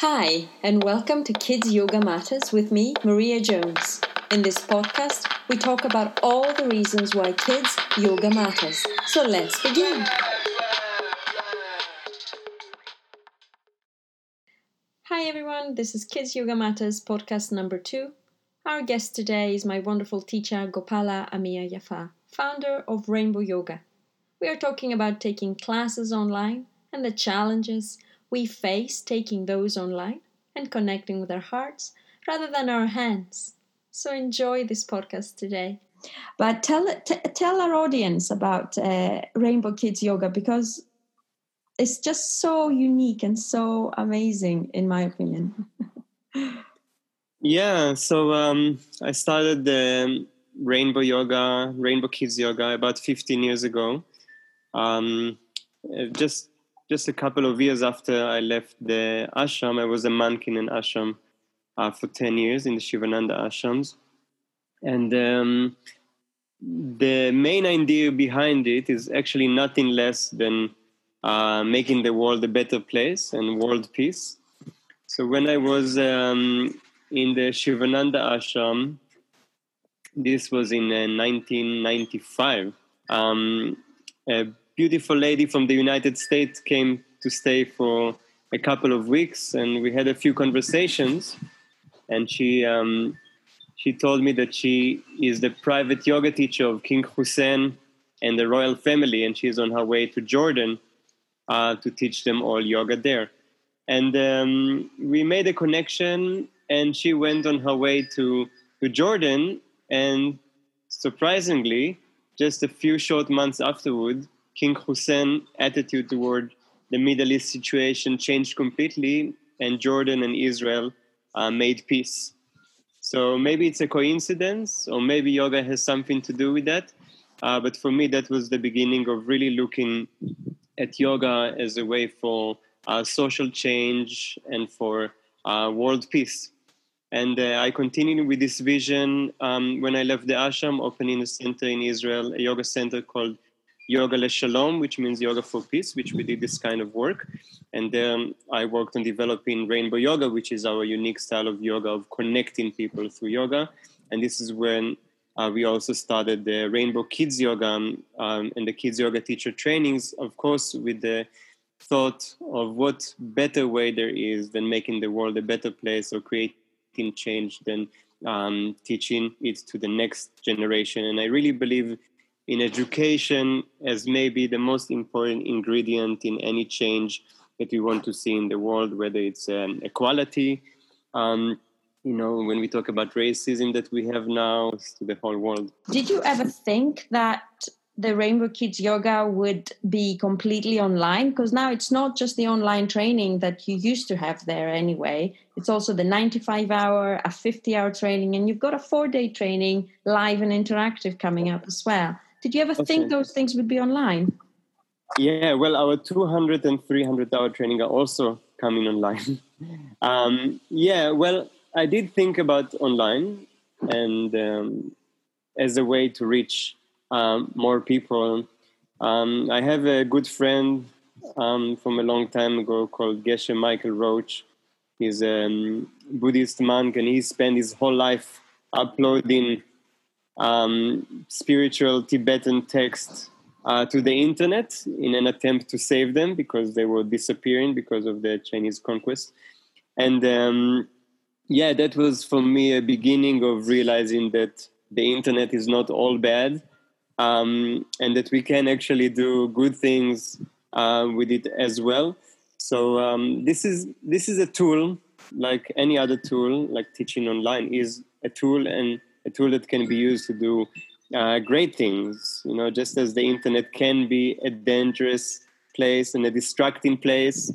Hi, and welcome to Kids Yoga Matters with me, Maria Jones. In this podcast, we talk about all the reasons why kids yoga matters. So let's begin. Hi, everyone. This is Kids Yoga Matters podcast number two. Our guest today is my wonderful teacher, Gopala Amir Yaffa, founder of Rainbow Yoga. We are talking about taking classes online and the challenges we face taking those online and connecting with our hearts rather than our hands. So enjoy this podcast today. But tell t- tell our audience about uh, Rainbow Kids Yoga because it's just so unique and so amazing, in my opinion. yeah, so um, I started the Rainbow Yoga, Rainbow Kids Yoga, about 15 years ago. Um, just just a couple of years after I left the ashram, I was a monk in an ashram uh, for 10 years in the Sivananda ashrams. And um, the main idea behind it is actually nothing less than uh, making the world a better place and world peace. So when I was um, in the Sivananda ashram, this was in uh, 1995. Um, beautiful lady from the United States came to stay for a couple of weeks, and we had a few conversations. And she um, she told me that she is the private yoga teacher of King Hussein and the royal family, and she's on her way to Jordan uh, to teach them all yoga there. And um, we made a connection, and she went on her way to to Jordan, and surprisingly, just a few short months afterward, King Hussein attitude toward the Middle East situation changed completely, and Jordan and Israel uh, made peace. So maybe it's a coincidence, or maybe yoga has something to do with that. Uh, but for me, that was the beginning of really looking at yoga as a way for uh, social change and for uh, world peace. And uh, I continued with this vision um, when I left the ashram, opening a center in Israel, a yoga center called Yoga Le Shalom, which means yoga for peace, which we did this kind of work. And then I worked on developing Rainbow Yoga, which is our unique style of yoga of connecting people through yoga. And this is when uh, we also started the Rainbow Kids Yoga um, and the Kids Yoga teacher trainings, of course, with the thought of what better way there is than making the world a better place or creating change than um, teaching it to the next generation. And I really believe in education as maybe the most important ingredient in any change that we want to see in the world, whether it's um, equality, um, you know, when we talk about racism that we have now to the whole world. Did you ever think that the Rainbow Kids Yoga would be completely online? Because now it's not just the online training that you used to have there anyway. It's also the 95 hour, a 50 hour training, and you've got a four day training live and interactive coming up as well. Did you ever okay. think those things would be online? Yeah, well, our 200 and 300 hour training are also coming online. um, yeah, well, I did think about online and um, as a way to reach um, more people. Um, I have a good friend um, from a long time ago called Geshe Michael Roach. He's a um, Buddhist monk and he spent his whole life uploading um, spiritual Tibetan texts uh, to the internet in an attempt to save them because they were disappearing because of the Chinese conquest. And um, yeah, that was for me a beginning of realizing that the internet is not all bad um, and that we can actually do good things uh, with it as well. So um, this is this is a tool like any other tool, like teaching online, is a tool and a tool that can be used to do uh, great things. You know, just as the internet can be a dangerous place and a distracting place,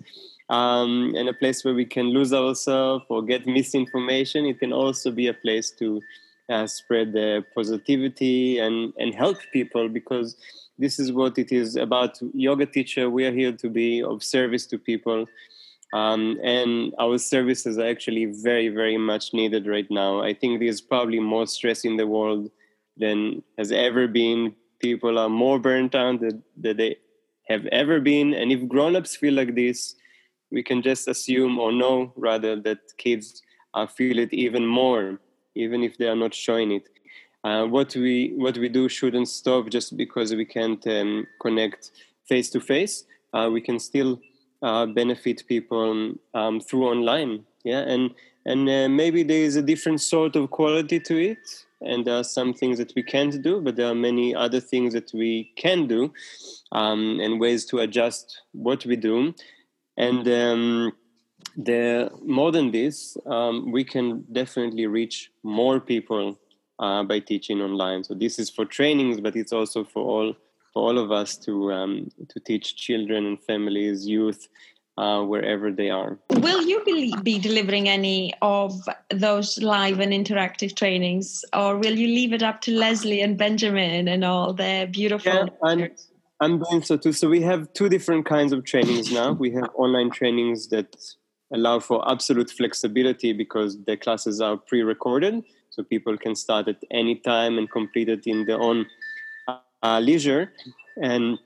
um, and a place where we can lose ourselves or get misinformation, it can also be a place to uh, spread the positivity and, and help people because this is what it is about. Yoga teacher, we are here to be of service to people um, and our services are actually very, very much needed right now. I think there's probably more stress in the world than has ever been. People are more burnt out than, than they have ever been. And if grown-ups feel like this, we can just assume or know rather that kids uh, feel it even more, even if they are not showing it. Uh, what we what we do shouldn't stop just because we can't um, connect face to face. We can still uh, benefit people um, through online. Yeah, and and uh, maybe there is a different sort of quality to it, and there are some things that we can't do, but there are many other things that we can do, um, and ways to adjust what we do, and. Um, the more than this, um, we can definitely reach more people uh, by teaching online. So this is for trainings, but it's also for all for all of us to um, to teach children and families, youth, uh, wherever they are. Will you be, delivering any of those live and interactive trainings, or will you leave it up to Leslie and Benjamin and all their beautiful? Yeah, I'm, I'm doing so too. So we have two different kinds of trainings now. We have online trainings that allow for absolute flexibility because the classes are pre-recorded, so people can start at any time and complete it in their own uh, leisure. And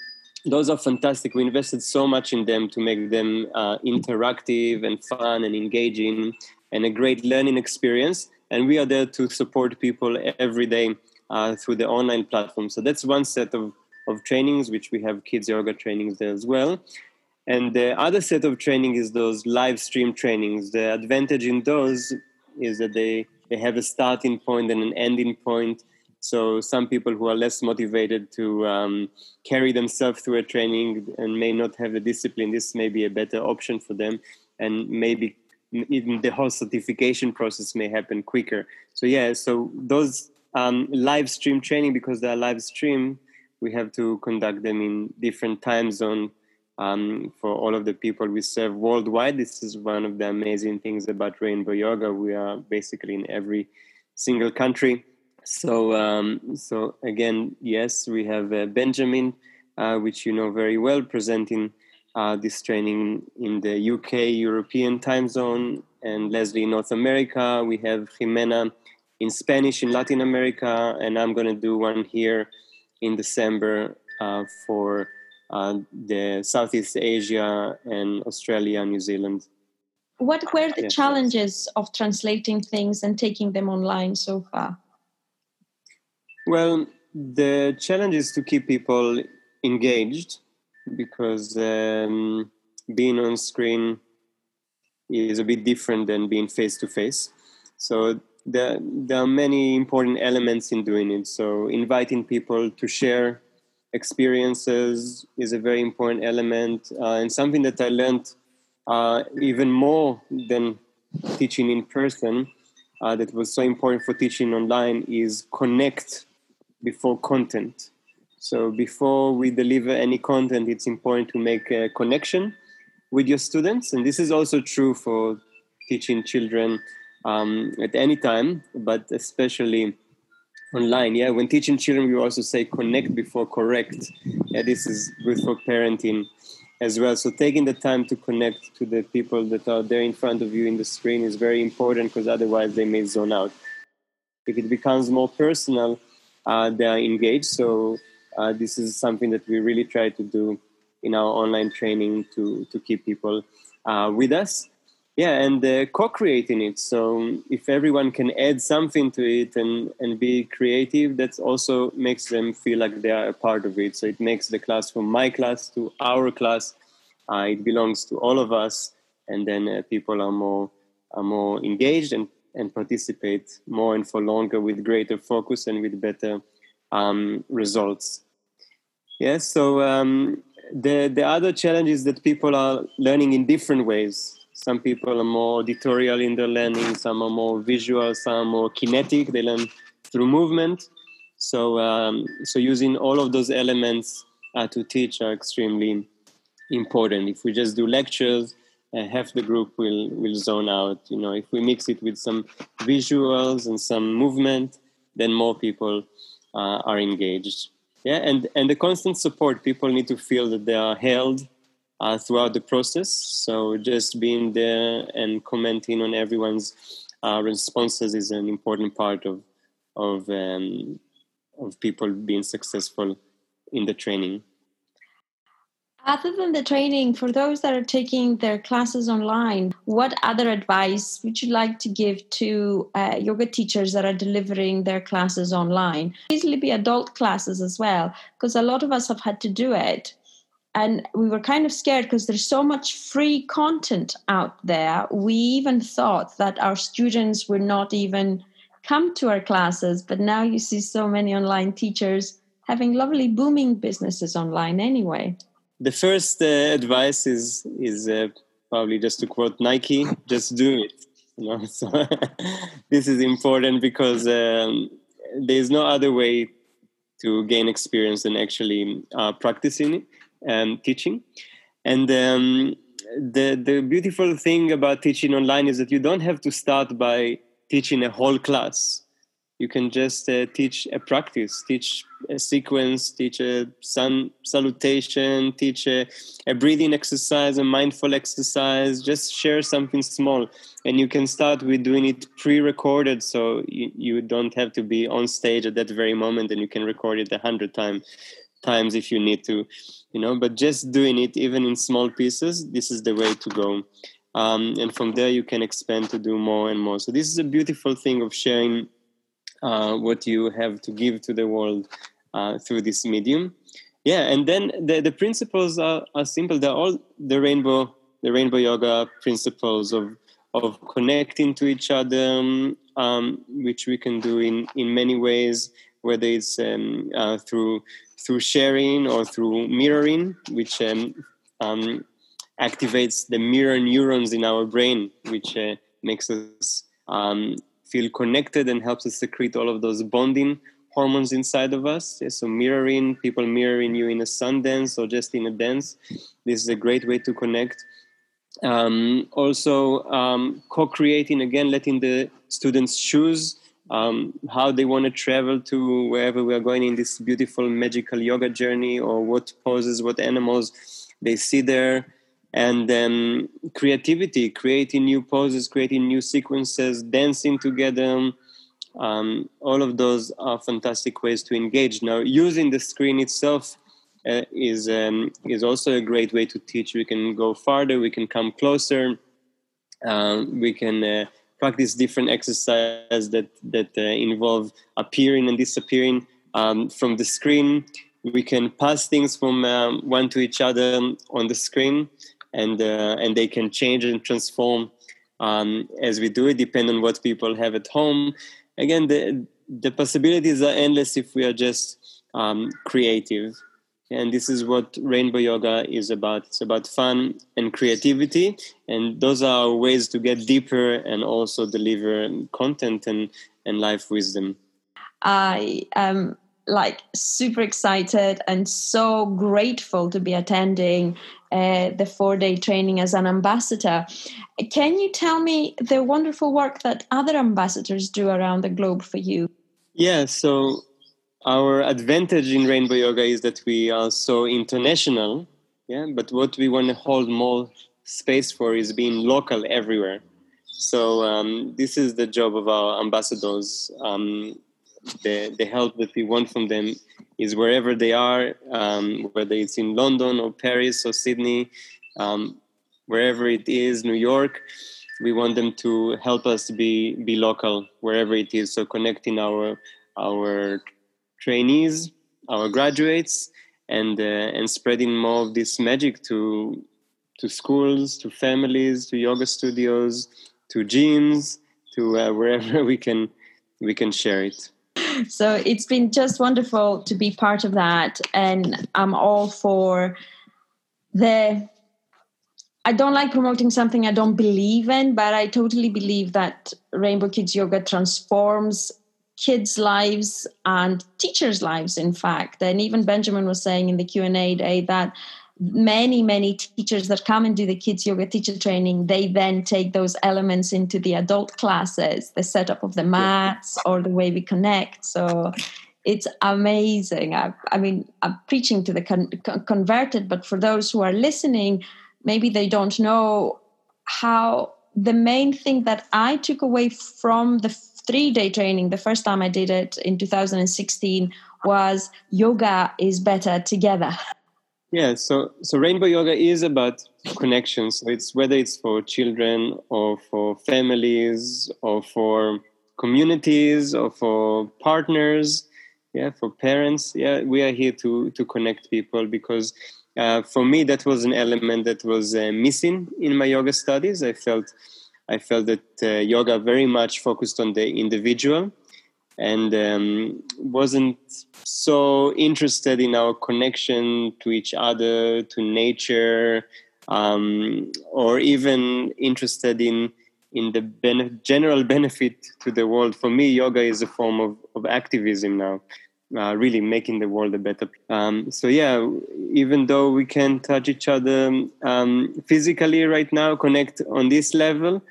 those are fantastic. We invested so much in them to make them uh, interactive and fun and engaging and a great learning experience. And we are there to support people every day uh, through the online platform. So that's one set of, of trainings, which we have kids yoga trainings there as well. And the other set of training is those live stream trainings. The advantage in those is that they, they have a starting point and an ending point so some people who are less motivated to um, carry themselves through a training and may not have the discipline, this may be a better option for them, and maybe even the whole certification process may happen quicker. So yeah, so those um, live stream training because they are live stream, we have to conduct them in different time zone um, for all of the people we serve worldwide. This is one of the amazing things about Rainbow Yoga. We are basically in every single country so, um, so again, yes, we have uh, Benjamin, uh, which you know very well, presenting uh, this training in the UK European time zone, and Leslie in North America. We have Jimena in Spanish in Latin America, and I'm going to do one here in December uh, for uh, the Southeast Asia and Australia, New Zealand. What were the challenges of translating things and taking them online so far? Well, the challenge is to keep people engaged because um, being on screen is a bit different than being face to face. So there, there are many important elements in doing it. So inviting people to share experiences is a very important element, uh, and something that I learned uh, even more than teaching in person. Uh, that was so important for teaching online is connect before content. So before we deliver any content, it's important to make a connection with your students, and this is also true for teaching children um, at any time, but especially online. Yeah, when teaching children, we also say connect before correct. Yeah, this is good for parenting as well. So taking the time to connect to the people that are there in front of you in the screen is very important because otherwise they may zone out. If it becomes more personal, they are engaged. So uh, this is something that we really try to do in our online training to to keep people uh, with us. Yeah, and uh, co-creating it. So if everyone can add something to it and and be creative, that also makes them feel like they are a part of it. So it makes the class from my class to our class. Uh, it belongs to all of us, and then uh, people are more are more engaged and and participate more and for longer with greater focus and with better um, results. Yes, so um, the, the other challenge is that people are learning in different ways. Some people are more auditorial in their learning, some are more visual, some are more kinetic. They learn through movement. So, um, so using all of those elements uh, to teach are extremely important. If we just do lectures, uh, half the group will will zone out. You know, if we mix it with some visuals and some movement, then more people uh, are engaged. Yeah, and and the constant support. People need to feel that they are held uh, throughout the process. So just being there and commenting on everyone's uh, responses is an important part of of um, of people being successful in the training. Other than the training, for those that are taking their classes online, what other advice would you like to give to uh, yoga teachers that are delivering their classes online? Easily be adult classes as well, because a lot of us have had to do it. And we were kind of scared because there's so much free content out there. We even thought that our students would not even come to our classes, but now you see so many online teachers having lovely booming businesses online anyway the first uh, advice is is uh, probably just to quote Nike: "Just do it." You know, so this is important because um, there is no other way to gain experience than actually uh, practicing it and teaching. And um, the the beautiful thing about teaching online is that you don't have to start by teaching a whole class you can just uh, teach a practice teach a sequence teach a sun salutation teach a, a, breathing exercise a mindful exercise just share something small. And you can start with doing it pre-recorded so you, you don't have to be on stage at that very moment and you can record it a hundred time, times if you need to you know but just doing it even in small pieces this is the way to go. Um, and from there you can expand to do more and more. So this is a beautiful thing of sharing uh, what you have to give to the world uh, through this medium. Yeah, and then the, the principles are, are simple. They're all the rainbow the rainbow yoga principles of of connecting to each other, um, which we can do in in many ways, whether it's um, uh, through through sharing or through mirroring, which um, um activates the mirror neurons in our brain, which uh, makes us um, feel connected and helps us secrete all of those bonding hormones inside of us. So mirroring, people mirroring you in a sun dance or just in a dance. This is a great way to connect. Um, also, um, co-creating again, letting the students choose um, how they want to travel to wherever we are going in this beautiful magical yoga journey, or what poses, what animals they see there and then creativity, creating new poses, creating new sequences, dancing together. Um, all of those are fantastic ways to engage. Now, using the screen itself uh, is um, is also a great way to teach. We can go farther. We can come closer. Um, we can uh, practice different exercises that that uh, involve appearing and disappearing um, from the screen. We can pass things from um, one to each other on the screen and uh, and they can change and transform um, as we do it, depending on what people have at home. Again, the the possibilities are endless if we are just um, creative. And this is what Rainbow Yoga is about. It's about fun and creativity. And those are ways to get deeper and also deliver content and, and life wisdom. I am like super excited and so grateful to be attending uh, the four day training as an ambassador. Can you tell me the wonderful work that other ambassadors do around the globe for you? Yeah, so our advantage in Rainbow Yoga is that we are so international. Yeah, but what we want to hold more space for is being local everywhere. So um, this is the job of our ambassadors. Um, the, the help that we want from them is wherever they are, um, whether it's in London or Paris or Sydney, um, wherever it is, New York. We want them to help us be be local wherever it is. So connecting our our trainees, our graduates, and uh, and spreading more of this magic to to schools, to families, to yoga studios, to gyms, to uh, wherever we can we can share it so it's been just wonderful to be part of that. And I'm all for the. I don't like promoting something I don't believe in, but I totally believe that Rainbow Kids Yoga transforms kids' lives and teachers' lives, in fact. And even Benjamin was saying in the Q&A day that many many teachers that come and do the kids yoga teacher training they then take those elements into the adult classes the setup of the mats or the way we connect. So it's amazing. I, I mean i'm preaching to the con- converted but for those who are listening maybe they don't know how the main thing that i took away from the three day training the first time i did it in 2016 was yoga is better together Yeah, so so rainbow yoga is about connection. So it's whether it's for children or for families or for communities or for partners, yeah, for parents. Yeah, we are here to to connect people because uh, for me that was an element that was uh, missing in my yoga studies. I felt I felt that uh, yoga very much focused on the individual and um, wasn't so interested in our connection to each other, to nature, um, or even interested in in the general benefit to the world. For me, yoga is a form of, of activism now, uh, really making the world a better. Um, so yeah, even though we can touch each other um, physically right now, connect on this level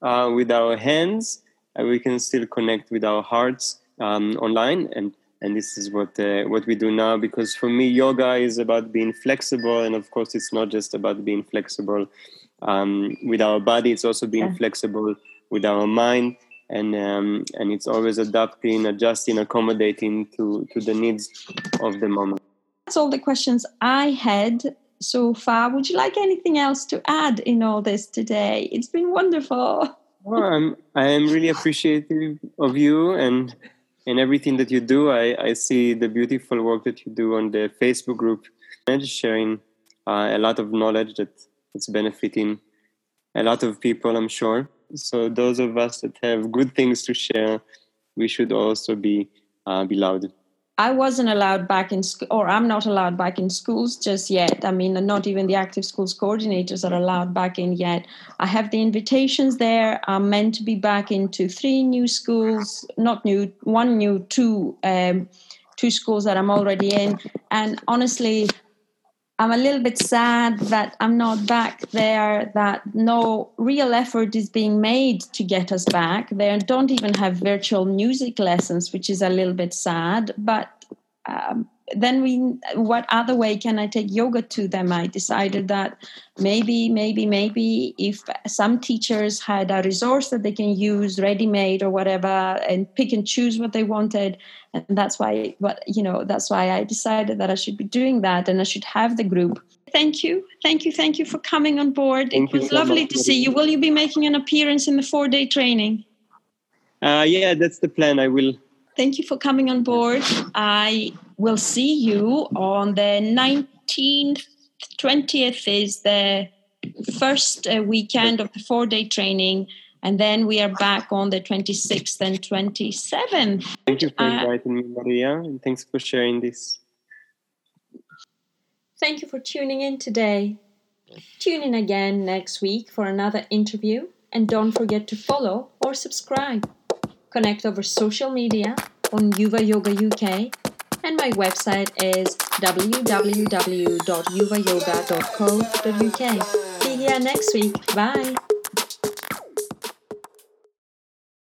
uh, with our hands we can still connect with our hearts um, online and and this is what uh, what we do now because for me yoga is about being flexible and of course it's not just about being flexible um, with our body it's also being yeah. flexible with our mind and um, and it's always adapting adjusting accommodating to to the needs of the moment. That's all the questions i had so far. Would you like anything else to add in all this today? It's been wonderful well, I'm I am really appreciative of you and and everything that you do. I, I see the beautiful work that you do on the Facebook group and sharing uh, a lot of knowledge that that's benefiting a lot of people, I'm sure. So those of us that have good things to share, we should also be uh, be loud. I wasn't allowed back in school, or I'm not allowed back in schools just yet. I mean, not even the active schools coordinators are allowed back in yet. I have the invitations there. I'm meant to be back into three new schools, not new, one new, two, um, two schools that I'm already in. And honestly, I'm a little bit sad that I'm not back there, that no real effort is being made to get us back. They don't even have virtual music lessons, which is a little bit sad. But um, then we what other way can i take yoga to them? I decided that maybe maybe maybe if some teachers had a resource that they can use ready made or whatever and pick and choose what they wanted and that's why what you know that's why i decided that i should be doing that and i should have the group. Thank you. Thank you thank you for coming on board. Thank it was so lovely much. to see you. Will you be making an appearance in the four day training? Uh, yeah that's the plan. I will. Thank you for coming on board. I will see you on the 19th, 20th is the first uh, weekend of the four day training. And then we are back on the 26th and 27th. Thank you for uh, inviting me, Maria, and thanks for sharing this. Thank you for tuning in today. Tune in again next week for another interview, and don't forget to follow or subscribe. Connect over social media on Yuva Yoga UK, and my website is www.yuvayoga.co.uk. See you next week. Bye.